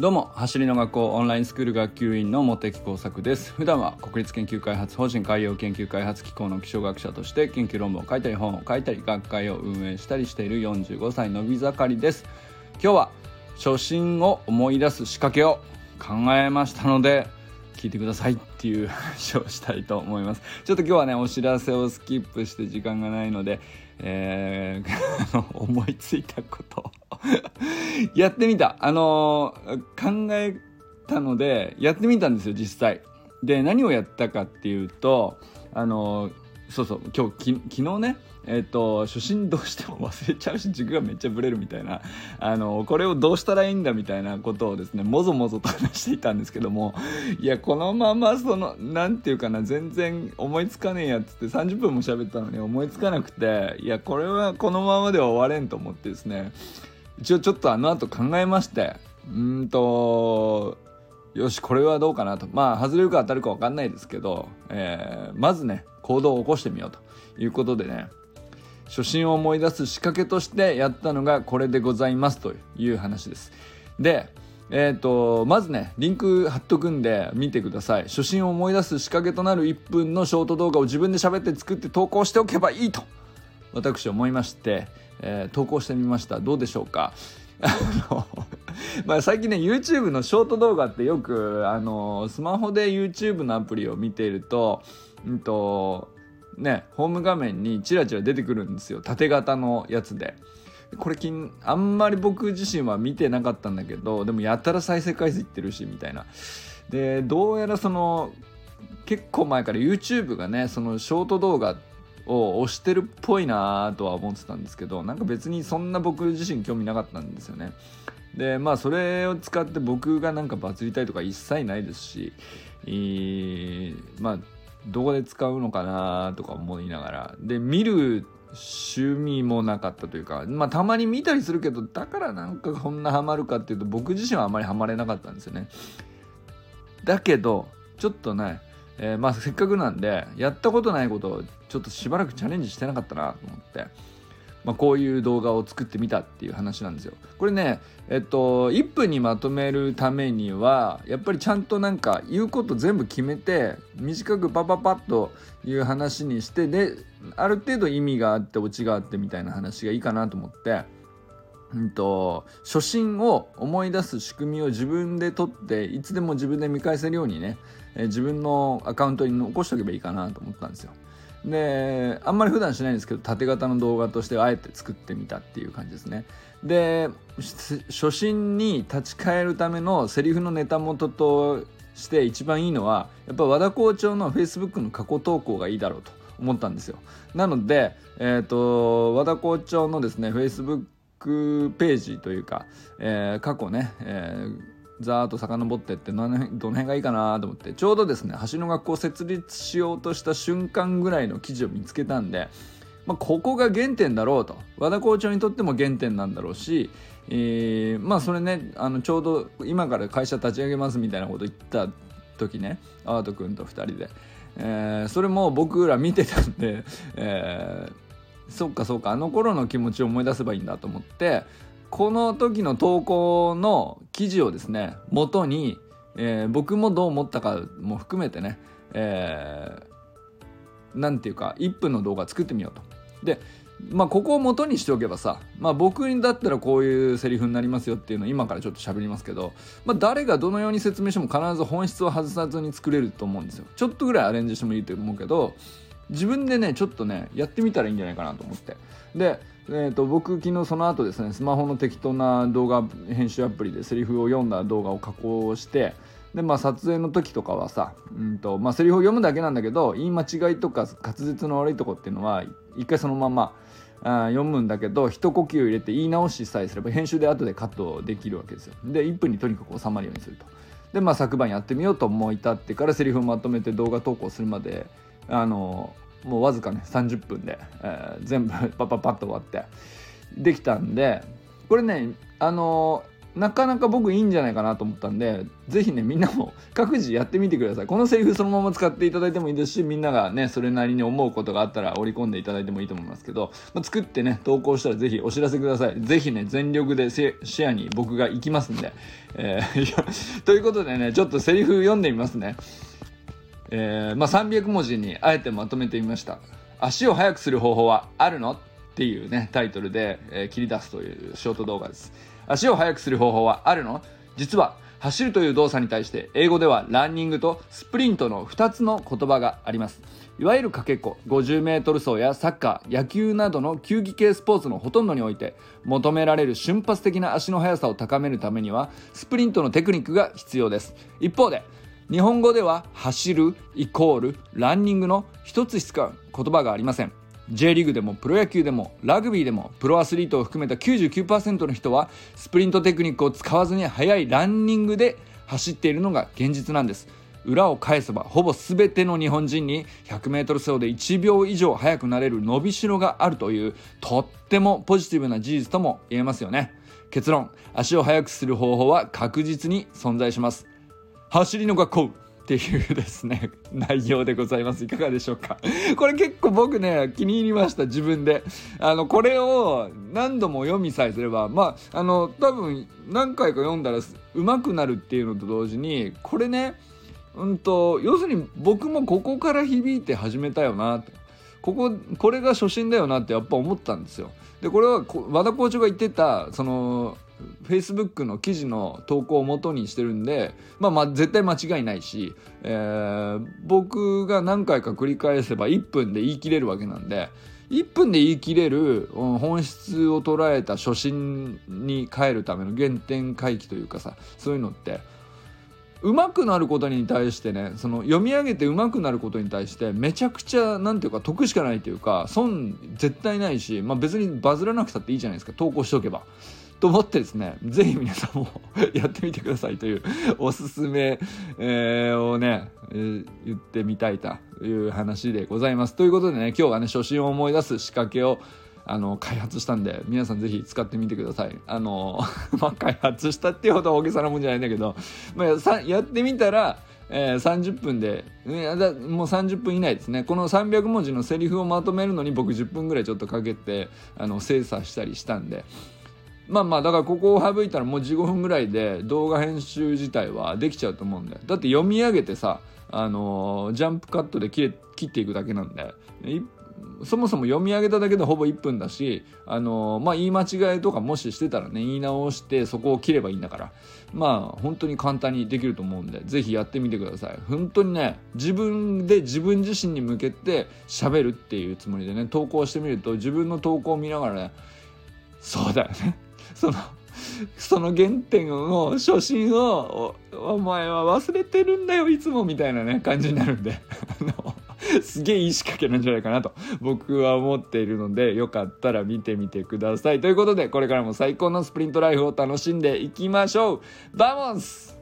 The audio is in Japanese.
どうも走りの学校オンラインスクール学級委員の茂木耕作です。普段は国立研究開発法人海洋研究開発機構の気象学者として研究論文を書いたり本を書いたり学会を運営したりしている45歳のび盛りです。今日は初心を思い出す仕掛けを考えましたので聞いてくださいっていう話をしたいと思います。ちょっと今日はねお知らせをスキップして時間がないので、えー 思いついたこと やってみた。あのー考えたのでやってみたんですよ実際。で何をやったかっていうとあのーそうそう今日き昨日ねえっ、と初心どうしても忘れちゃうし軸がめっちゃブレるみたいなあのこれをどうしたらいいんだみたいなことをですねもぞもぞと話していたんですけどもいやこのままそのなんていうかな全然思いつかねえやつって30分も喋ったのに思いつかなくていやこれはこのままでは終われんと思ってですね一応ちょっとあの後考えましてうんとよしこれはどうかなと。まあ外れるか当たるか分かんないですけど、えーまずね行動を起こしてみようと。いうことでね初心を思い出す仕掛けとしてやったのがこれでございますという話です。でえー、とまずねリンク貼っとくんで見てください。初心を思い出す仕掛けとなる1分のショート動画を自分で喋って作って投稿しておけばいいと。私思いまして、えー投稿してみました。どうでしょうか？まあ最近ね YouTube のショート動画ってよくあのスマホで YouTube のアプリを見ているとうんとねホーム画面にチラチラ出てくるんですよ。縦型のやつで。これ金あんまり僕自身は見てなかったんだけどでもやたら再生回数いってるしみたいな。でどうやらその結構前から YouTube がねそのショート動画を押してるっぽいなとは思ってたんですけどなんか別にそんな僕自身興味なかったんですよね。でまあそれを使って僕がなんかバズりたいとか一切ないですし、えまあどこで使うのかなとか思いながら。で見る趣味もなかったというかまあたまに見たりするけどだからなんかこんなハマるかっていうと僕自身はあまりハマれなかったんですよね。だけどちょっとね、えーまあせっかくなんでやったことないことをちょっとしばらくチャレンジしてなかったなと思って、まあ、こういう動画を作ってみたっていう話なんですよ。これねえっと1分にまとめるためにはやっぱりちゃんとなんか言うこと全部決めて短くパパパッという話にしてである程度意味があってオチがあってみたいな話がいいかなと思って。うんと初心を思い出す仕組みを自分で取っていつでも自分で見返せるようにね、え自分のアカウントに残しておけばいいかなと思ったんですよ。であんまり普段しないんですけど縦型の動画としてあえて作ってみたっていう感じですね。で初心に立ち返るためのセリフのネタ元として一番いいのはやっぱ和田校長の Facebook の過去投稿がいいだろうと思ったんですよ。なので、えー、と和田校長のですね Facebook ページというか、えー過去ね、えーざーっと遡ってってどの辺がいいかなと思ってちょうどですね橋の学校を設立しようとした瞬間ぐらいの記事を見つけたんで、まあ、ここが原点だろうと。和田校長にとっても原点なんだろうし、えーまあそれねあのちょうど今から会社立ち上げますみたいなこと言った時ねアート君と2人で、えーそれも僕ら見てたんで、えーそっかそっかあの頃の気持ちを思い出せばいいんだと思ってこの時の投稿の記事をですね元に、えー僕もどう思ったかも含めてね、えーなんていうか1分の動画作ってみようと。でまあここを元にしておけばさ、まあ、僕だったらこういうセリフになりますよっていうのを今からちょっと喋りますけど、まあ、誰がどのように説明しても必ず本質を外さずに作れると思うんですよ。ちょっとぐらいアレンジしてもいいと思うけど自分でねちょっとねやってみたらいいんじゃないかなと思って。で、えー、と僕昨日その後ですねスマホの適当な動画編集アプリでセリフを読んだ動画を加工してでまあ撮影の時とかはさうんと、まあ、セリフを読むだけなんだけど言い間違いとか滑舌の悪いとこっていうのは一回そのままあ読むんだけど一呼吸を入れて言い直しさえすれば編集で後でカットできるわけですよ。で1分にとにかく収まるようにすると。でまあ昨晩やってみようと思い立ってからセリフをまとめて動画投稿するまであのもうわずかね30分で、えー全部 パッパッパッと終わって。できたんでこれねあのなかなか僕いいんじゃないかなと思ったんで是非ねみんなも 各自やってみてください。このセリフそのまま使っていただいてもいいですしみんながねそれなりに思うことがあったら織り込んでいただいてもいいと思いますけど、まあ、作ってね投稿したら是非お知らせください。是非ね全力でシェアに僕が行きますんで、えー、ということでねちょっとセリフ読んでみますね。えー、まあ、300文字にあえてまとめてみました。足を速くする方法はあるの？っていうねタイトルで、えー、切り出すというショート動画です。足を速くする方法はあるの？実は走るという動作に対して英語ではランニングとスプリントの2つの言葉があります。いわゆるかけっこ 50m 走やサッカー野球などの球技系スポーツのほとんどにおいて求められる瞬発的な足の速さを高めるためにはスプリントのテクニックが必要です。一方で日本語では走るイコールランニングの一つしか言葉がありません。J リーグでもプロ野球でもラグビーでもプロアスリートを含めた99%の人はスプリントテクニックを使わずに速いランニングで走っているのが現実なんです。裏を返せばほぼ全ての日本人に 100m 走で1秒以上速くなれる伸びしろがあるというとってもポジティブな事実とも言えますよね。結論足を速くする方法は確実に存在します。走りの学校っていうですね、内容でございます。いかがでしょうか？これ結構僕ね、気に入りました、自分で。あの、これを何度も読みさえすれば、まあ、あの、多分何回か読んだら上手くなるっていうのと同時に、これね、うんと、要するに僕もここから響いて始めたよな、ここ、これが初心だよなってやっぱ思ったんですよ。で、これは和田校長が言ってた、その、Facebook の記事の投稿を元にしてるんで、まあまあ絶対間違いないし、えー、僕が何回か繰り返せば1分で言い切れるわけなんで、1分で言い切れる本質を捉えた初心に変えるための原点回帰というかさ、そういうのって、上手くなることに対してねその読み上げて上手くなることに対してめちゃくちゃなんていうか得しかないというか損絶対ないし、まあ、別にバズらなくたっていいじゃないですか投稿しておけば。と思ってですね、ぜひ皆さんもやってみてくださいというおすすめ、えー、をね、えー、言ってみたいという話でございます。ということでね、今日はね、初心を思い出す仕掛けをあの開発したんで皆さんぜひ使ってみてくださいあの まあ開発したっていうほど大げさなもんじゃないんだけど、まあ、さやってみたらえー、30分でいやだもう30分以内ですねこの300文字のセリフをまとめるのに僕10分ぐらいちょっとかけてあの精査したりしたんでまあまあだからここを省いたらもう15分ぐらいで動画編集自体はできちゃうと思うんだよだって読み上げてさあのー、ジャンプカットで切れ切っていくだけなんでそもそも読み上げただけでほぼ1分だし、あのー、まあ、言い間違いとかもししてたらね、言い直してそこを切ればいいんだから、まあ、本当に簡単にできると思うんで、ぜひやってみてください。本当にね、自分で自分自身に向けて喋るっていうつもりでね、投稿してみると、自分の投稿を見ながらね、そうだよね。そのその原点を初心をお前は忘れてるんだよいつもみたいなね感じになるんで。すげえいい仕掛けなんじゃないかなと僕は思っているのでよかったら見てみてください。ということでこれからも最高のスプリントライフを楽しんでいきましょう。バモンス